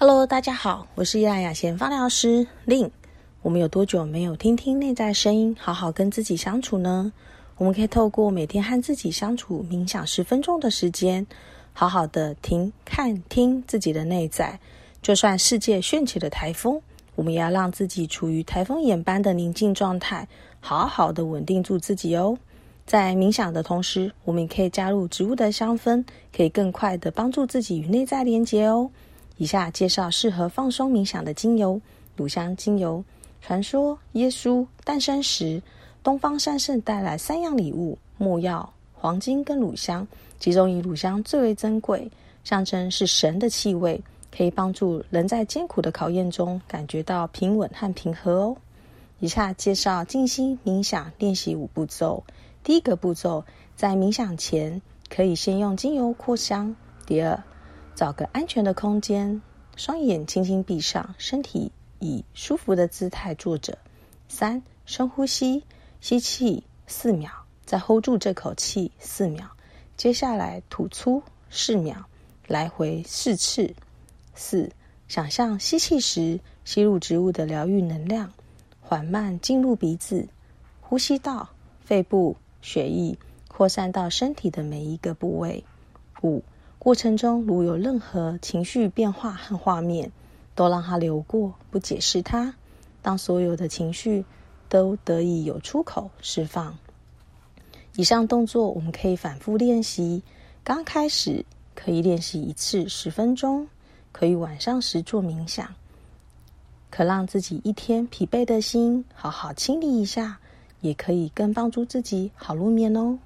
Hello，大家好，我是伊兰雅贤芳疗师 Lin。我们有多久没有听听内在声音，好好跟自己相处呢？我们可以透过每天和自己相处冥想十分钟的时间，好好的听、看、听自己的内在。就算世界掀起了台风，我们也要让自己处于台风眼般的宁静状态，好好的稳定住自己哦。在冥想的同时，我们也可以加入植物的香氛，可以更快的帮助自己与内在连接哦。以下介绍适合放松冥想的精油：乳香精油。传说耶稣诞生时，东方三圣带来三样礼物：木药、黄金跟乳香。其中以乳香最为珍贵，象征是神的气味，可以帮助人在艰苦的考验中感觉到平稳和平和哦。以下介绍静心冥想练习五步骤。第一个步骤，在冥想前可以先用精油扩香。第二，找个安全的空间，双眼轻轻闭上，身体以舒服的姿态坐着。三，深呼吸，吸气四秒，再 hold 住这口气四秒，接下来吐出四秒，来回四次。四，想象吸气时吸入植物的疗愈能量，缓慢进入鼻子、呼吸道、肺部，血液扩散到身体的每一个部位。五。过程中如有任何情绪变化和画面，都让它流过，不解释它。当所有的情绪都得以有出口释放。以上动作我们可以反复练习。刚开始可以练习一次十分钟，可以晚上时做冥想，可让自己一天疲惫的心好好清理一下，也可以更帮助自己好入眠哦。